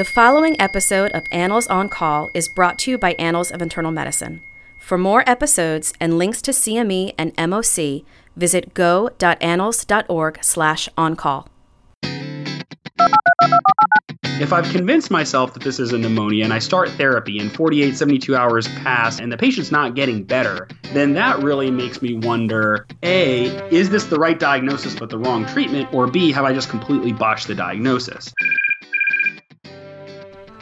The following episode of Annals on Call is brought to you by Annals of Internal Medicine. For more episodes and links to CME and MOC, visit go.annals.org slash on-call. If I've convinced myself that this is a pneumonia and I start therapy and 48, 72 hours pass and the patient's not getting better, then that really makes me wonder A, is this the right diagnosis but the wrong treatment? Or B, have I just completely botched the diagnosis?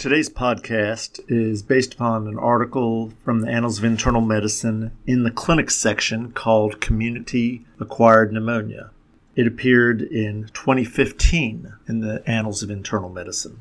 Today's podcast is based upon an article from the Annals of Internal Medicine in the clinic section called Community Acquired Pneumonia. It appeared in 2015 in the Annals of Internal Medicine.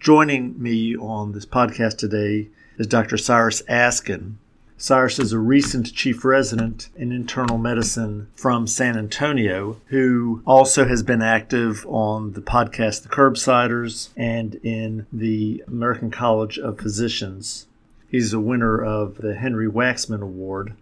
Joining me on this podcast today is Dr. Cyrus Askin, Cyrus is a recent chief resident in internal medicine from San Antonio, who also has been active on the podcast The Curbsiders and in the American College of Physicians. He's a winner of the Henry Waxman Award.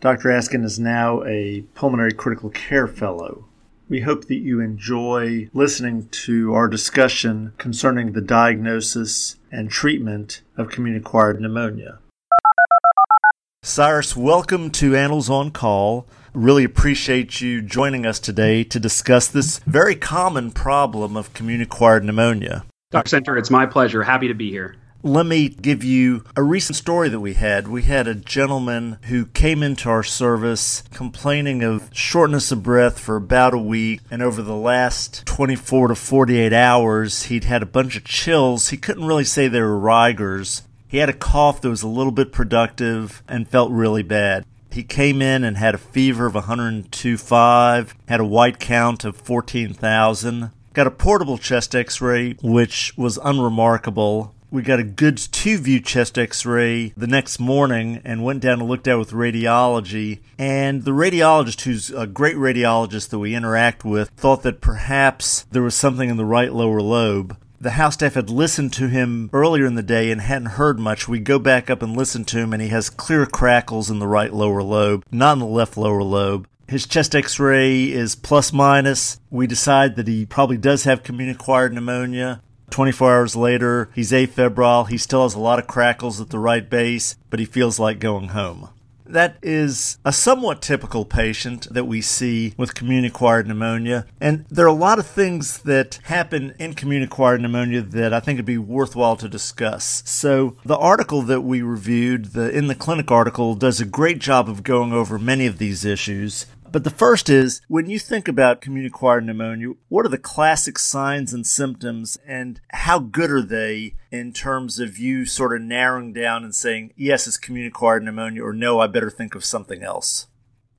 Dr. Askin is now a pulmonary critical care fellow. We hope that you enjoy listening to our discussion concerning the diagnosis and treatment of community acquired pneumonia. Cyrus, welcome to Annals on Call. Really appreciate you joining us today to discuss this very common problem of community acquired pneumonia. Dr. Centor, it's my pleasure. Happy to be here. Let me give you a recent story that we had. We had a gentleman who came into our service complaining of shortness of breath for about a week, and over the last 24 to 48 hours, he'd had a bunch of chills. He couldn't really say they were rigors, he had a cough that was a little bit productive and felt really bad. He came in and had a fever of 102.5, had a white count of 14,000, got a portable chest x ray, which was unremarkable. We got a good two view chest x ray the next morning and went down and looked at it with radiology. And the radiologist, who's a great radiologist that we interact with, thought that perhaps there was something in the right lower lobe the house staff had listened to him earlier in the day and hadn't heard much. We go back up and listen to him, and he has clear crackles in the right lower lobe, not in the left lower lobe. His chest x ray is plus minus. We decide that he probably does have community acquired pneumonia. 24 hours later, he's afebrile. He still has a lot of crackles at the right base, but he feels like going home. That is a somewhat typical patient that we see with community acquired pneumonia. And there are a lot of things that happen in community acquired pneumonia that I think would be worthwhile to discuss. So, the article that we reviewed, the In the Clinic article, does a great job of going over many of these issues. But the first is when you think about community acquired pneumonia, what are the classic signs and symptoms, and how good are they in terms of you sort of narrowing down and saying, yes, it's community acquired pneumonia, or no, I better think of something else?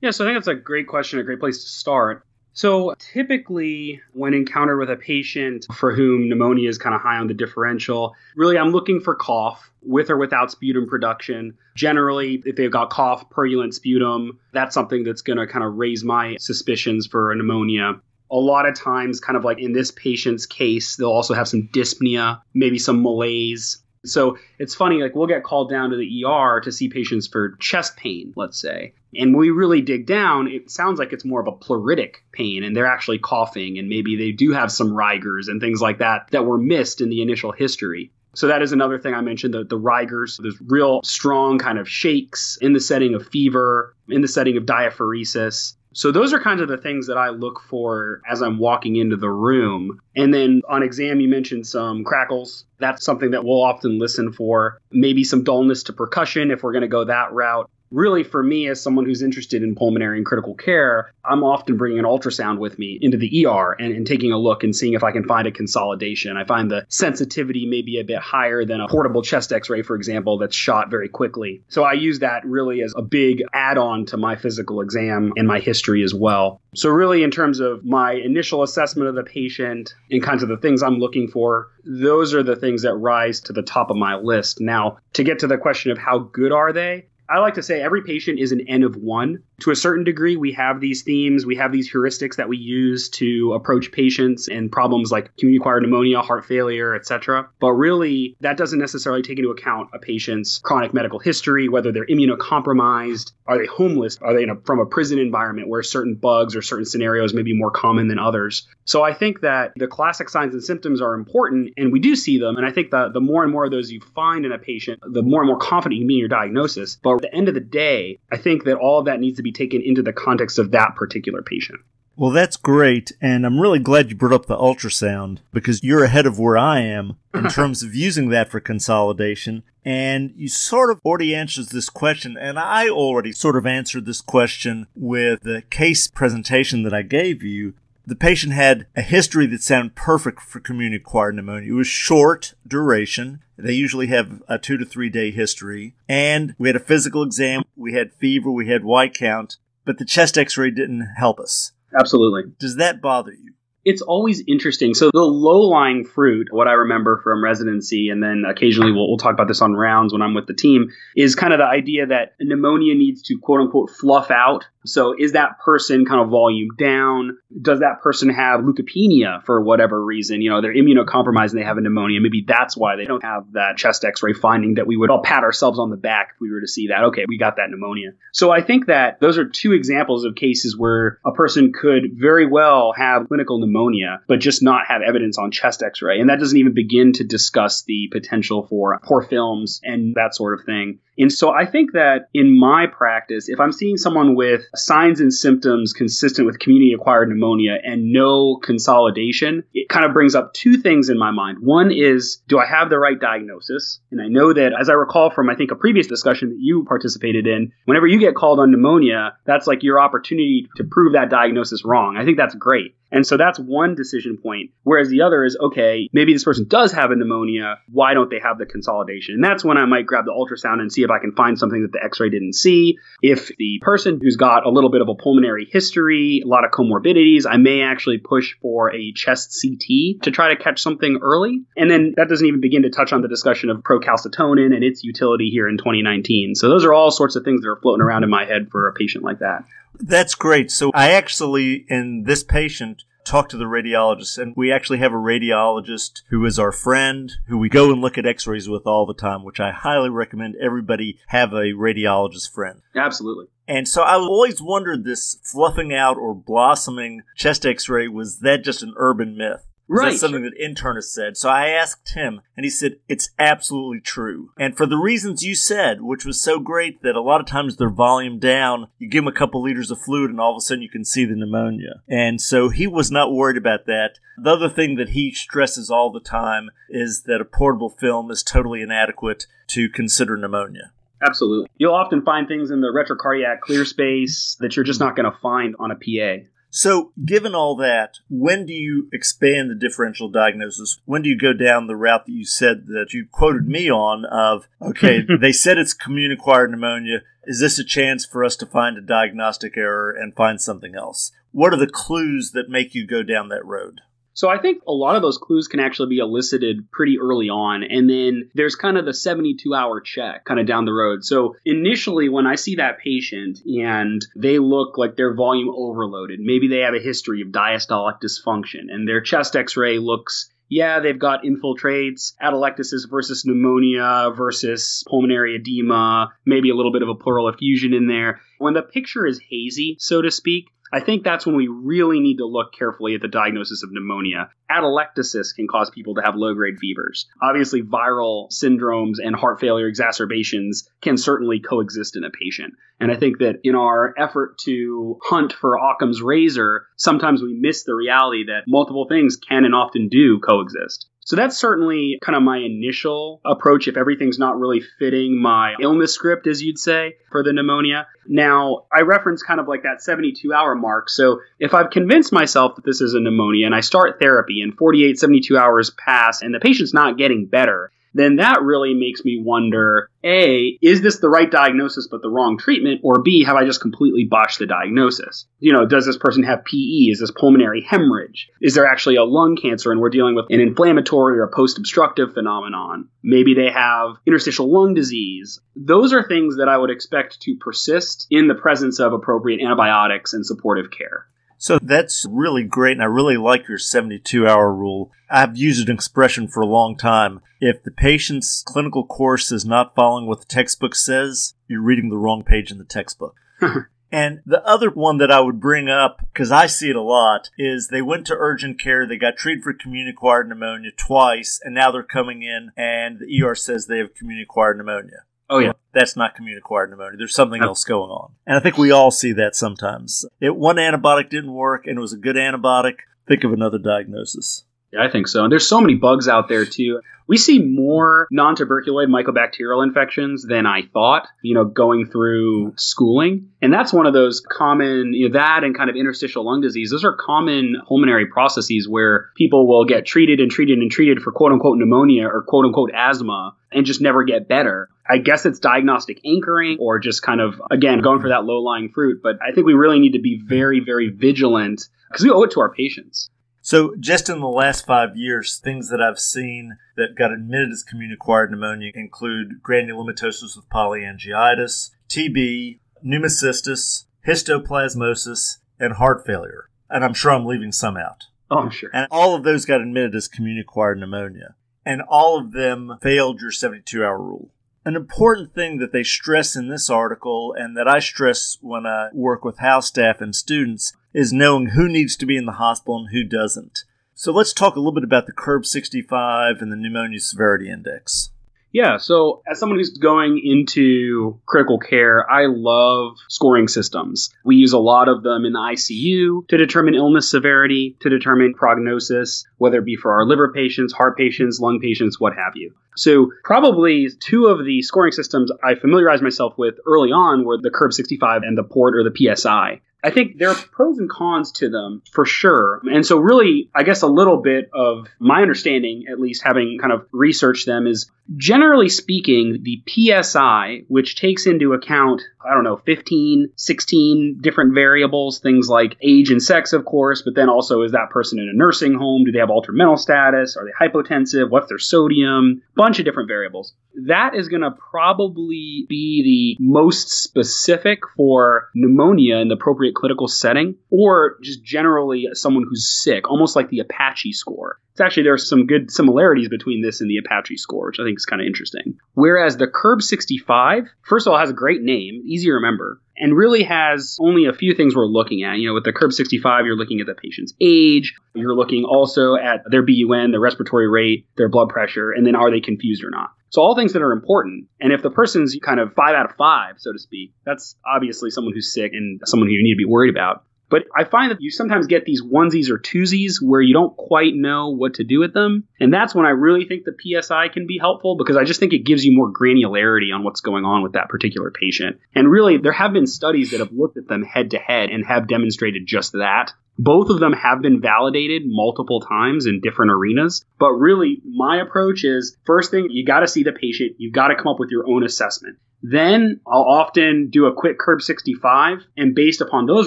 Yeah, so I think that's a great question, a great place to start. So, typically, when encountered with a patient for whom pneumonia is kind of high on the differential, really I'm looking for cough with or without sputum production. Generally, if they've got cough, purulent sputum, that's something that's going to kind of raise my suspicions for a pneumonia. A lot of times, kind of like in this patient's case, they'll also have some dyspnea, maybe some malaise, so it's funny, like we'll get called down to the ER to see patients for chest pain, let's say. And when we really dig down, it sounds like it's more of a pleuritic pain and they're actually coughing and maybe they do have some rigors and things like that that were missed in the initial history. So that is another thing I mentioned, the, the rigors. There's real strong kind of shakes in the setting of fever, in the setting of diaphoresis. So those are kind of the things that I look for as I'm walking into the room. And then on exam, you mentioned some crackles. That's something that we'll often listen for. Maybe some dullness to percussion if we're going to go that route really for me as someone who's interested in pulmonary and critical care i'm often bringing an ultrasound with me into the er and, and, taking a look and seeing if i can find a consolidation. I find the sensitivity may be a bit higher than a portable chest x-ray for example that's shot very quickly. So i use that really as a big add-on to my physical exam and my history as well. So really in terms of my initial assessment of the patient and kinds of the things i'm looking for those are the things that rise to the top of my list. Now to get to the question of how good are they I like to say every patient is an N of one. To a certain degree, we have these themes, we have these heuristics that we use to approach patients and problems like community acquired pneumonia, heart failure, etc. But really, that doesn't necessarily take into account a patient's chronic medical history, whether they're immunocompromised, are they homeless, are they a, from a prison environment where certain bugs or certain scenarios may be more common than others. So I think that the classic signs and symptoms are important, and we do see them. And I think that the more and more of those you find in a patient, the more and more confident you can be in your diagnosis. But at the end of the day, I think that all of that needs to be taken into the context of that particular patient. Well, that's great. And I'm really glad you brought up the ultrasound because you're ahead of where I am in terms of using that for consolidation. And you sort of already answered this question. And I already sort of answered this question with the case presentation that I gave you. The patient had a history that sounded perfect for community acquired pneumonia. It was short duration. They usually have a two to three day history. And we had a physical exam. We had fever. We had white count. But the chest x ray didn't help us. Absolutely. Does that bother you? It's always interesting. So the low-lying fruit, what I remember from residency, and then occasionally we'll, we'll talk about this on rounds when I'm with the team, is kind of the idea that pneumonia needs to quote unquote fluff out so is that person kind of volume down? Does that person have leukopenia for whatever reason? You know, they're immunocompromised and they have a pneumonia. Maybe that's why they don't have that chest x-ray finding that we would all pat ourselves on the back if we were to see that. Okay, we got that pneumonia. So I think that those are two examples of cases where a person could very well have clinical pneumonia, but just not have evidence on chest x-ray. And that doesn't even begin to discuss the potential for poor films and that sort of thing. And so I think that in my practice, if I'm seeing someone with signs and symptoms consistent with community acquired pneumonia and no consolidation, it kind of brings up two things in my mind. One is, do I have the right diagnosis? And I know that, as I recall from, I think, a previous discussion that you participated in, whenever you get called on pneumonia, that's like your opportunity to prove that diagnosis wrong. I think that's great. And so that's one decision point. Whereas the other is, okay, maybe this person does have a pneumonia. Why don't they have the consolidation? And that's when I might grab the ultrasound and see if I can find something that the x ray didn't see. If the person who's got a little bit of a pulmonary history, a lot of comorbidities, I may actually push for a chest CT to try to catch something early. And then that doesn't even begin to touch on the discussion of procalcitonin and its utility here in 2019. So those are all sorts of things that are floating around in my head for a patient like that. That's great. So I actually, in this patient, talked to the radiologist and we actually have a radiologist who is our friend who we go and look at x-rays with all the time which i highly recommend everybody have a radiologist friend. Absolutely. And so I always wondered this fluffing out or blossoming chest x-ray was that just an urban myth Right. That's something that internists said. So I asked him, and he said, it's absolutely true. And for the reasons you said, which was so great that a lot of times they're volume down, you give them a couple liters of fluid, and all of a sudden you can see the pneumonia. And so he was not worried about that. The other thing that he stresses all the time is that a portable film is totally inadequate to consider pneumonia. Absolutely. You'll often find things in the retrocardiac clear space that you're just not going to find on a PA. So, given all that, when do you expand the differential diagnosis? When do you go down the route that you said that you quoted me on of, okay, they said it's community acquired pneumonia. Is this a chance for us to find a diagnostic error and find something else? What are the clues that make you go down that road? So I think a lot of those clues can actually be elicited pretty early on. And then there's kind of the 72 hour check kind of down the road. So initially, when I see that patient and they look like they're volume overloaded, maybe they have a history of diastolic dysfunction and their chest x ray looks yeah, they've got infiltrates, atelectasis versus pneumonia versus pulmonary edema, maybe a little bit of a pleural effusion in there. When the picture is hazy, so to speak, I think that's when we really need to look carefully at the diagnosis of pneumonia. Atelectasis can cause people to have low grade fevers. Obviously, viral syndromes and heart failure exacerbations can certainly coexist in a patient. And I think that in our effort to hunt for Occam's razor, sometimes we miss the reality that multiple things can and often do coexist. So that's certainly kind of my initial approach if everything's not really fitting my illness script, as you'd say, for the pneumonia. Now, I reference kind of like that 72 hour mark. So if I've convinced myself that this is a pneumonia and I start therapy and 48, 72 hours pass and the patient's not getting better, then that really makes me wonder A, is this the right diagnosis but the wrong treatment? Or B, have I just completely botched the diagnosis? You know, does this person have PE? Is this pulmonary hemorrhage? Is there actually a lung cancer and we're dealing with an inflammatory or a post obstructive phenomenon? Maybe they have interstitial lung disease. Those are things that I would expect to persist in the presence of appropriate antibiotics and supportive care. So that's really great, and I really like your 72 hour rule. I've used an expression for a long time. If the patient's clinical course is not following what the textbook says, you're reading the wrong page in the textbook. and the other one that I would bring up, because I see it a lot, is they went to urgent care, they got treated for community acquired pneumonia twice, and now they're coming in and the ER says they have community acquired pneumonia. Oh yeah. That's not community acquired pneumonia. There's something else going on. And I think we all see that sometimes. If one antibiotic didn't work and it was a good antibiotic, think of another diagnosis. Yeah, I think so. And there's so many bugs out there too. We see more non-tuberculoid mycobacterial infections than I thought, you know, going through schooling. And that's one of those common, you know, that and kind of interstitial lung disease. Those are common pulmonary processes where people will get treated and treated and treated for quote unquote pneumonia or quote unquote asthma and just never get better. I guess it's diagnostic anchoring or just kind of, again, going for that low lying fruit. But I think we really need to be very, very vigilant because we owe it to our patients. So, just in the last five years, things that I've seen that got admitted as community acquired pneumonia include granulomatosis with polyangiitis, TB, pneumocystis, histoplasmosis, and heart failure. And I'm sure I'm leaving some out. Oh, I'm sure. And all of those got admitted as community acquired pneumonia. And all of them failed your 72 hour rule. An important thing that they stress in this article and that I stress when I work with house staff and students is knowing who needs to be in the hospital and who doesn't. So let's talk a little bit about the CURB 65 and the Pneumonia Severity Index. Yeah, so as someone who's going into critical care, I love scoring systems. We use a lot of them in the ICU to determine illness severity, to determine prognosis, whether it be for our liver patients, heart patients, lung patients, what have you. So, probably two of the scoring systems I familiarized myself with early on were the CURB 65 and the PORT or the PSI. I think there are pros and cons to them for sure. And so, really, I guess a little bit of my understanding, at least having kind of researched them, is generally speaking, the PSI, which takes into account, I don't know, 15, 16 different variables, things like age and sex, of course, but then also is that person in a nursing home? Do they have altered mental status? Are they hypotensive? What's their sodium? Bunch of different variables. That is going to probably be the most specific for pneumonia in the appropriate clinical setting, or just generally someone who's sick, almost like the Apache score. It's actually there's some good similarities between this and the Apache score, which I think is kind of interesting. Whereas the CURB 65, first of all, has a great name, easy to remember, and really has only a few things we're looking at. You know, with the CURB 65, you're looking at the patient's age, you're looking also at their BUN, their respiratory rate, their blood pressure, and then are they confused or not. So all things that are important. And if the person's kind of five out of five, so to speak, that's obviously someone who's sick and someone who you need to be worried about. But I find that you sometimes get these onesies or twosies where you don't quite know what to do with them. And that's when I really think the PSI can be helpful because I just think it gives you more granularity on what's going on with that particular patient. And really, there have been studies that have looked at them head to head and have demonstrated just that. Both of them have been validated multiple times in different arenas. But really, my approach is first thing, you got to see the patient. You've got to come up with your own assessment. Then I'll often do a quick CURB 65, and based upon those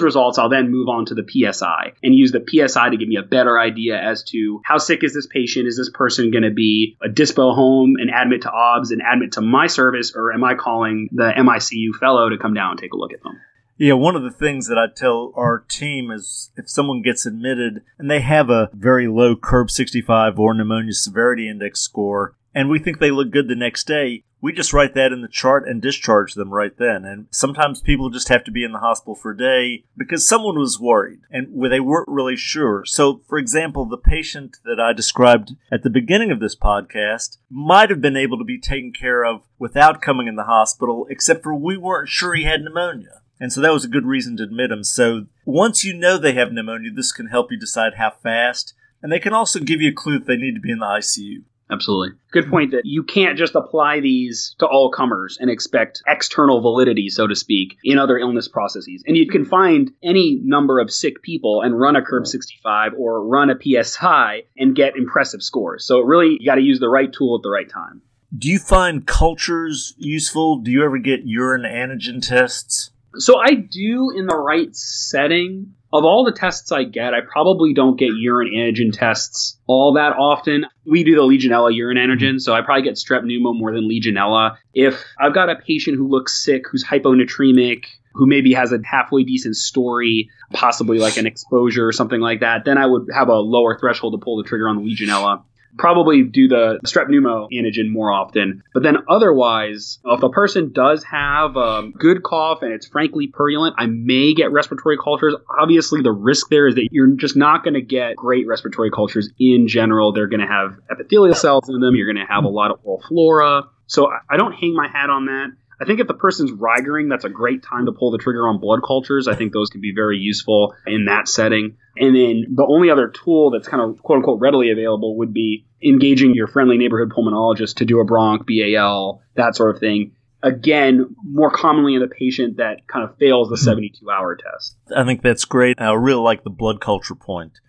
results, I'll then move on to the PSI and use the PSI to give me a better idea as to how sick is this patient? Is this person going to be a dispo home and admit to OBS and admit to my service, or am I calling the MICU fellow to come down and take a look at them? Yeah, one of the things that I tell our team is if someone gets admitted and they have a very low CURB 65 or pneumonia severity index score, and we think they look good the next day, we just write that in the chart and discharge them right then. And sometimes people just have to be in the hospital for a day because someone was worried and they weren't really sure. So, for example, the patient that I described at the beginning of this podcast might have been able to be taken care of without coming in the hospital, except for we weren't sure he had pneumonia. And so that was a good reason to admit them. So once you know they have pneumonia, this can help you decide how fast. And they can also give you a clue that they need to be in the ICU. Absolutely. Good point that you can't just apply these to all comers and expect external validity, so to speak, in other illness processes. And you can find any number of sick people and run a CURB 65 or run a PSI and get impressive scores. So really, you got to use the right tool at the right time. Do you find cultures useful? Do you ever get urine antigen tests? So I do in the right setting. Of all the tests I get, I probably don't get urine antigen tests all that often. We do the Legionella urine antigen, so I probably get strep pneumo more than Legionella. If I've got a patient who looks sick, who's hyponatremic, who maybe has a halfway decent story, possibly like an exposure or something like that, then I would have a lower threshold to pull the trigger on the Legionella probably do the strep pneumo antigen more often. But then otherwise, if a person does have a um, good cough and it's frankly purulent, I may get respiratory cultures. Obviously, the risk there is that you're just not going to get great respiratory cultures in general. They're going to have epithelial cells in them. You're going to have a lot of oral flora. So I don't hang my hat on that. I think if the person's rigering, that's a great time to pull the trigger on blood cultures. I think those can be very useful in that setting. And then the only other tool that's kind of quote unquote readily available would be engaging your friendly neighborhood pulmonologist to do a bronch, BAL, that sort of thing. Again, more commonly in the patient that kind of fails the hmm. 72 hour test. I think that's great. I really like the blood culture point.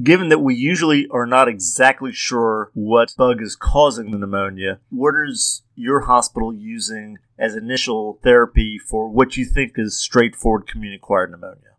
Given that we usually are not exactly sure what bug is causing the pneumonia, what is your hospital using as initial therapy for what you think is straightforward community acquired pneumonia?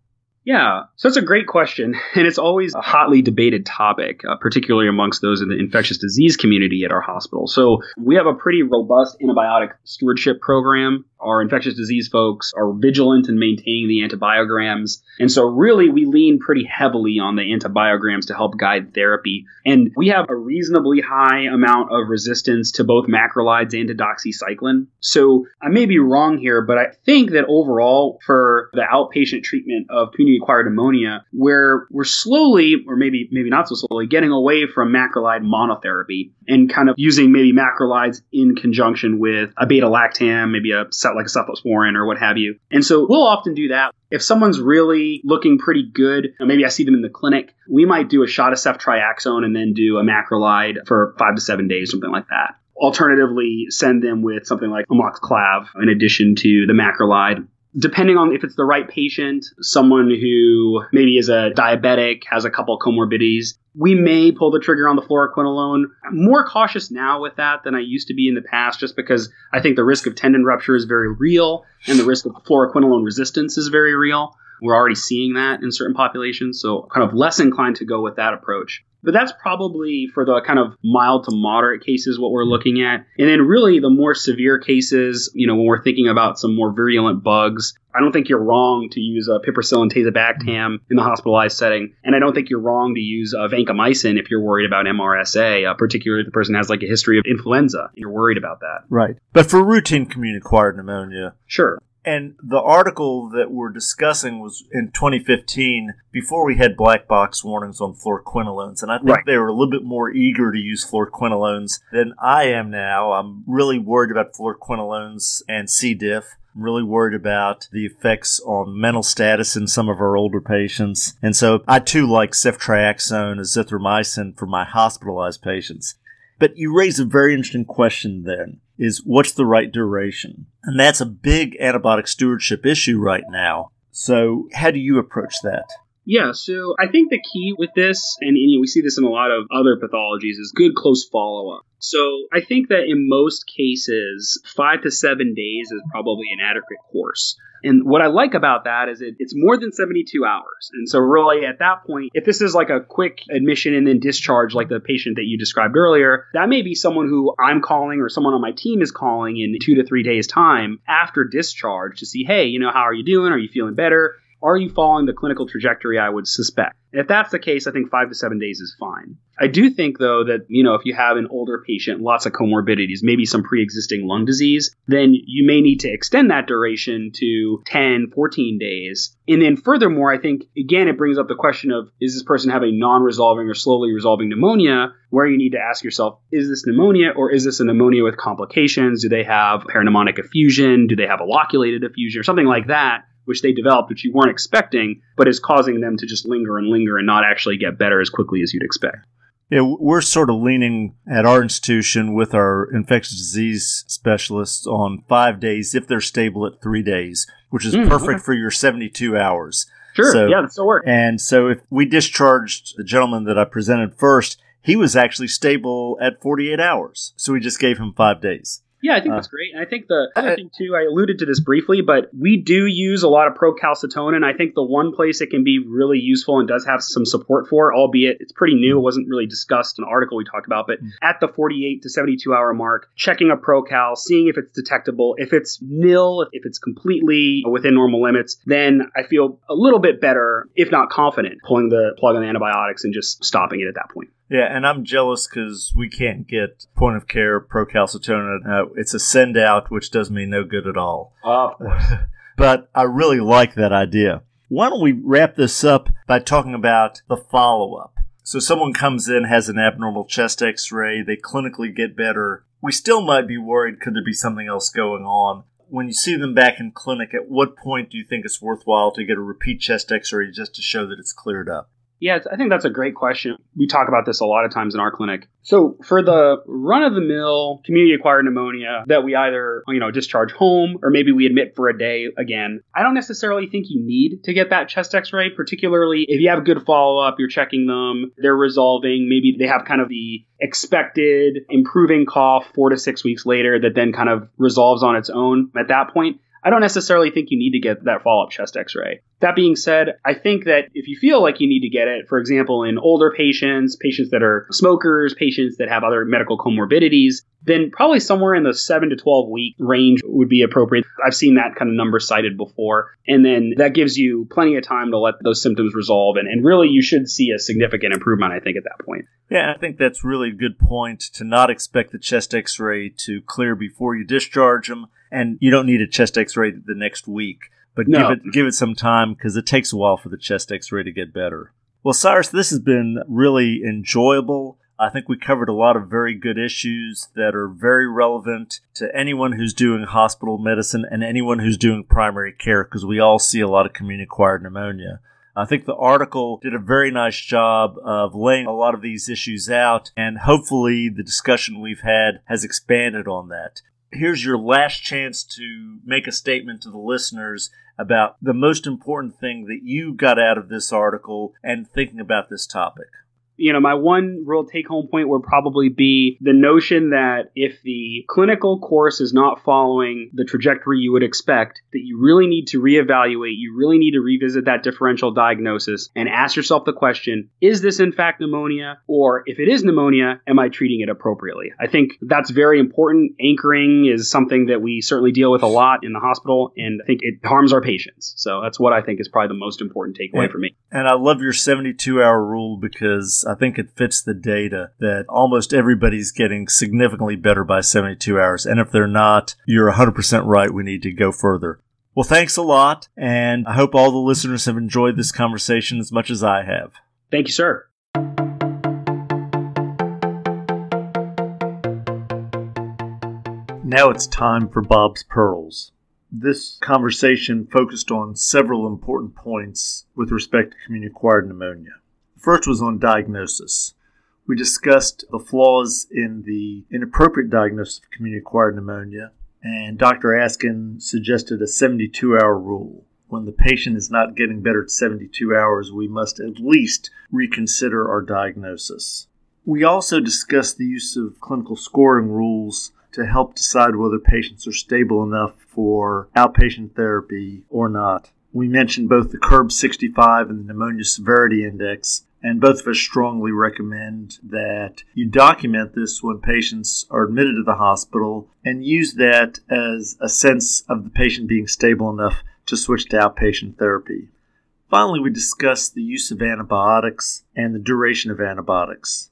Yeah, so that's a great question, and it's always a hotly debated topic, uh, particularly amongst those in the infectious disease community at our hospital. So we have a pretty robust antibiotic stewardship program our infectious disease folks are vigilant in maintaining the antibiograms. And so, really, we lean pretty heavily on the antibiograms to help guide therapy. And we have a reasonably high amount of resistance to both macrolides and to doxycycline. So, I may be wrong here, but I think that overall, for the outpatient treatment of community acquired pneumonia, where we're slowly, or maybe maybe not so slowly, getting away from macrolide monotherapy and kind of using maybe macrolides in conjunction with a beta lactam, maybe a like a cephalosporin or what have you. And so we'll often do that. If someone's really looking pretty good, maybe I see them in the clinic, we might do a shot of ceftriaxone and then do a macrolide for five to seven days, something like that. Alternatively, send them with something like amoxiclav in addition to the macrolide depending on if it's the right patient, someone who maybe is a diabetic, has a couple comorbidities, we may pull the trigger on the fluoroquinolone. I'm more cautious now with that than I used to be in the past, just because I think the risk of tendon rupture is very real and the risk of fluoroquinolone resistance is very real. We're already seeing that in certain populations, so kind of less inclined to go with that approach. But that's probably for the kind of mild to moderate cases what we're looking at. And then really the more severe cases, you know, when we're thinking about some more virulent bugs, I don't think you're wrong to use a piperacillin tazobactam in the hospitalized setting. And I don't think you're wrong to use a vancomycin if you're worried about MRSA, uh, particularly if the person has like a history of influenza. And you're worried about that. Right. But for routine community acquired pneumonia, sure. And the article that we're discussing was in 2015, before we had black box warnings on fluoroquinolones. And I think right. they were a little bit more eager to use fluoroquinolones than I am now. I'm really worried about fluoroquinolones and C. diff. I'm really worried about the effects on mental status in some of our older patients. And so I too like ceftriaxone and azithromycin for my hospitalized patients. But you raise a very interesting question then is what's the right duration? And that's a big antibiotic stewardship issue right now. So how do you approach that? Yeah, so I think the key with this, and, we see this in a lot of other pathologies, is good close follow up. So I think that in most cases, five to seven days is probably an adequate course. And what I like about that is it, it's more than 72 hours. And so, really, at that point, if this is like a quick admission and then discharge, like the patient that you described earlier, that may be someone who I'm calling or someone on my team is calling in two to three days' time after discharge to see, hey, you know, how are you doing? Are you feeling better? Are you following the clinical trajectory I would suspect? And if that's the case, I think five to seven days is fine. I do think, though, that, you know, if you have an older patient, lots of comorbidities, maybe some pre existing lung disease, then you may need to extend that duration to 10, 14 days. And then, furthermore, I think, again, it brings up the question of is this person having non resolving or slowly resolving pneumonia, where you need to ask yourself, is this pneumonia or is this a pneumonia with complications? Do they have peripneumonic effusion? Do they have a loculated effusion or something like that? Which they developed, which you weren't expecting, but is causing them to just linger and linger and not actually get better as quickly as you'd expect. Yeah, we're sort of leaning at our institution with our infectious disease specialists on five days if they're stable at three days, which is mm, perfect okay. for your 72 hours. Sure. So, yeah, that still works. And so if we discharged the gentleman that I presented first, he was actually stable at 48 hours. So we just gave him five days. Yeah, I think that's uh, great. And I think the other thing too, I alluded to this briefly, but we do use a lot of procalcitonin. I think the one place it can be really useful and does have some support for, albeit it's pretty new, it wasn't really discussed in the article we talked about, but mm. at the 48 to 72 hour mark, checking a procal, seeing if it's detectable. If it's nil, if it's completely within normal limits, then I feel a little bit better, if not confident, pulling the plug on the antibiotics and just stopping it at that point. Yeah, and I'm jealous because we can't get point of care procalcitonin. Uh, it's a send out, which does me no good at all. of course. but I really like that idea. Why don't we wrap this up by talking about the follow up? So someone comes in, has an abnormal chest x ray, they clinically get better. We still might be worried could there be something else going on? When you see them back in clinic, at what point do you think it's worthwhile to get a repeat chest x ray just to show that it's cleared up? Yeah, I think that's a great question. We talk about this a lot of times in our clinic. So for the run of the mill community acquired pneumonia that we either, you know, discharge home or maybe we admit for a day again, I don't necessarily think you need to get that chest x-ray, particularly if you have good follow up, you're checking them, they're resolving, maybe they have kind of the expected improving cough 4 to 6 weeks later that then kind of resolves on its own at that point. I don't necessarily think you need to get that follow up chest x ray. That being said, I think that if you feel like you need to get it, for example, in older patients, patients that are smokers, patients that have other medical comorbidities, then probably somewhere in the 7 to 12 week range would be appropriate. I've seen that kind of number cited before. And then that gives you plenty of time to let those symptoms resolve. And, and really, you should see a significant improvement, I think, at that point. Yeah, I think that's really a good point to not expect the chest x ray to clear before you discharge them. And you don't need a chest x ray the next week but No. give it give it some time because it takes a while for the chest X-ray to get better. Well, Cyrus, this has been really enjoyable. I think we covered a lot of very good issues that are very relevant to anyone who's doing hospital medicine and anyone who's doing primary care because we all see a lot of community acquired pneumonia. I think the article did a very nice job of laying a lot of these issues out, and hopefully the discussion we've had has expanded on that. Here's your last chance to make a statement to the listeners about the most important thing that you got out of this article and thinking about this topic. You know, my one real take home point would probably be the notion that if the clinical course is not following the trajectory you would expect, that you really need to reevaluate, you really need to revisit that differential diagnosis and ask yourself the question, is this in fact pneumonia? Or if it is pneumonia, am I treating it appropriately? I think that's very important. Anchoring is something that we certainly deal with a lot in the hospital, and I think it harms our patients. So that's what I think is probably the most important takeaway Yeah. for me. And I love your 72 hour rule because I think it fits the data that almost everybody's getting significantly better by 72 hours. And if they're not, you're 100% right. We need to go further. Well, thanks a lot. And I hope all the listeners have enjoyed this conversation as much as I have. Thank you, sir. Now it's time for Bob's Pearls. This conversation focused on several important points with respect to community acquired pneumonia. First was on diagnosis. We discussed the flaws in the inappropriate diagnosis of community acquired pneumonia, and Dr. Askin suggested a 72 hour rule. When the patient is not getting better at 72 hours, we must at least reconsider our diagnosis. We also discussed the use of clinical scoring rules to help decide whether patients are stable enough for outpatient therapy or not. We mentioned both the CURB 65 and the Pneumonia Severity Index, and both of us strongly recommend that you document this when patients are admitted to the hospital and use that as a sense of the patient being stable enough to switch to outpatient therapy. Finally, we discussed the use of antibiotics and the duration of antibiotics.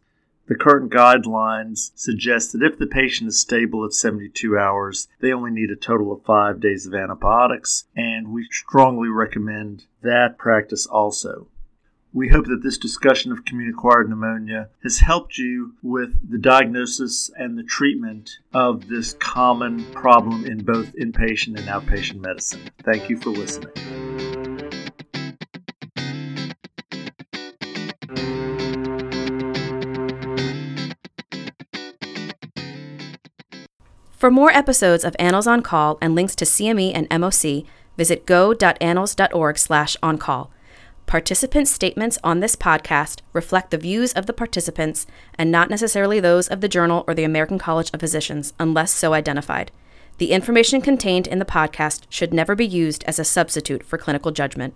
The current guidelines suggest that if the patient is stable at 72 hours, they only need a total of five days of antibiotics, and we strongly recommend that practice also. We hope that this discussion of community acquired pneumonia has helped you with the diagnosis and the treatment of this common problem in both inpatient and outpatient medicine. Thank you for listening. For more episodes of Annals on Call and links to CME and MOC, visit go.annals.org slash on call. Participant statements on this podcast reflect the views of the participants and not necessarily those of the Journal or the American College of Physicians, unless so identified. The information contained in the podcast should never be used as a substitute for clinical judgment.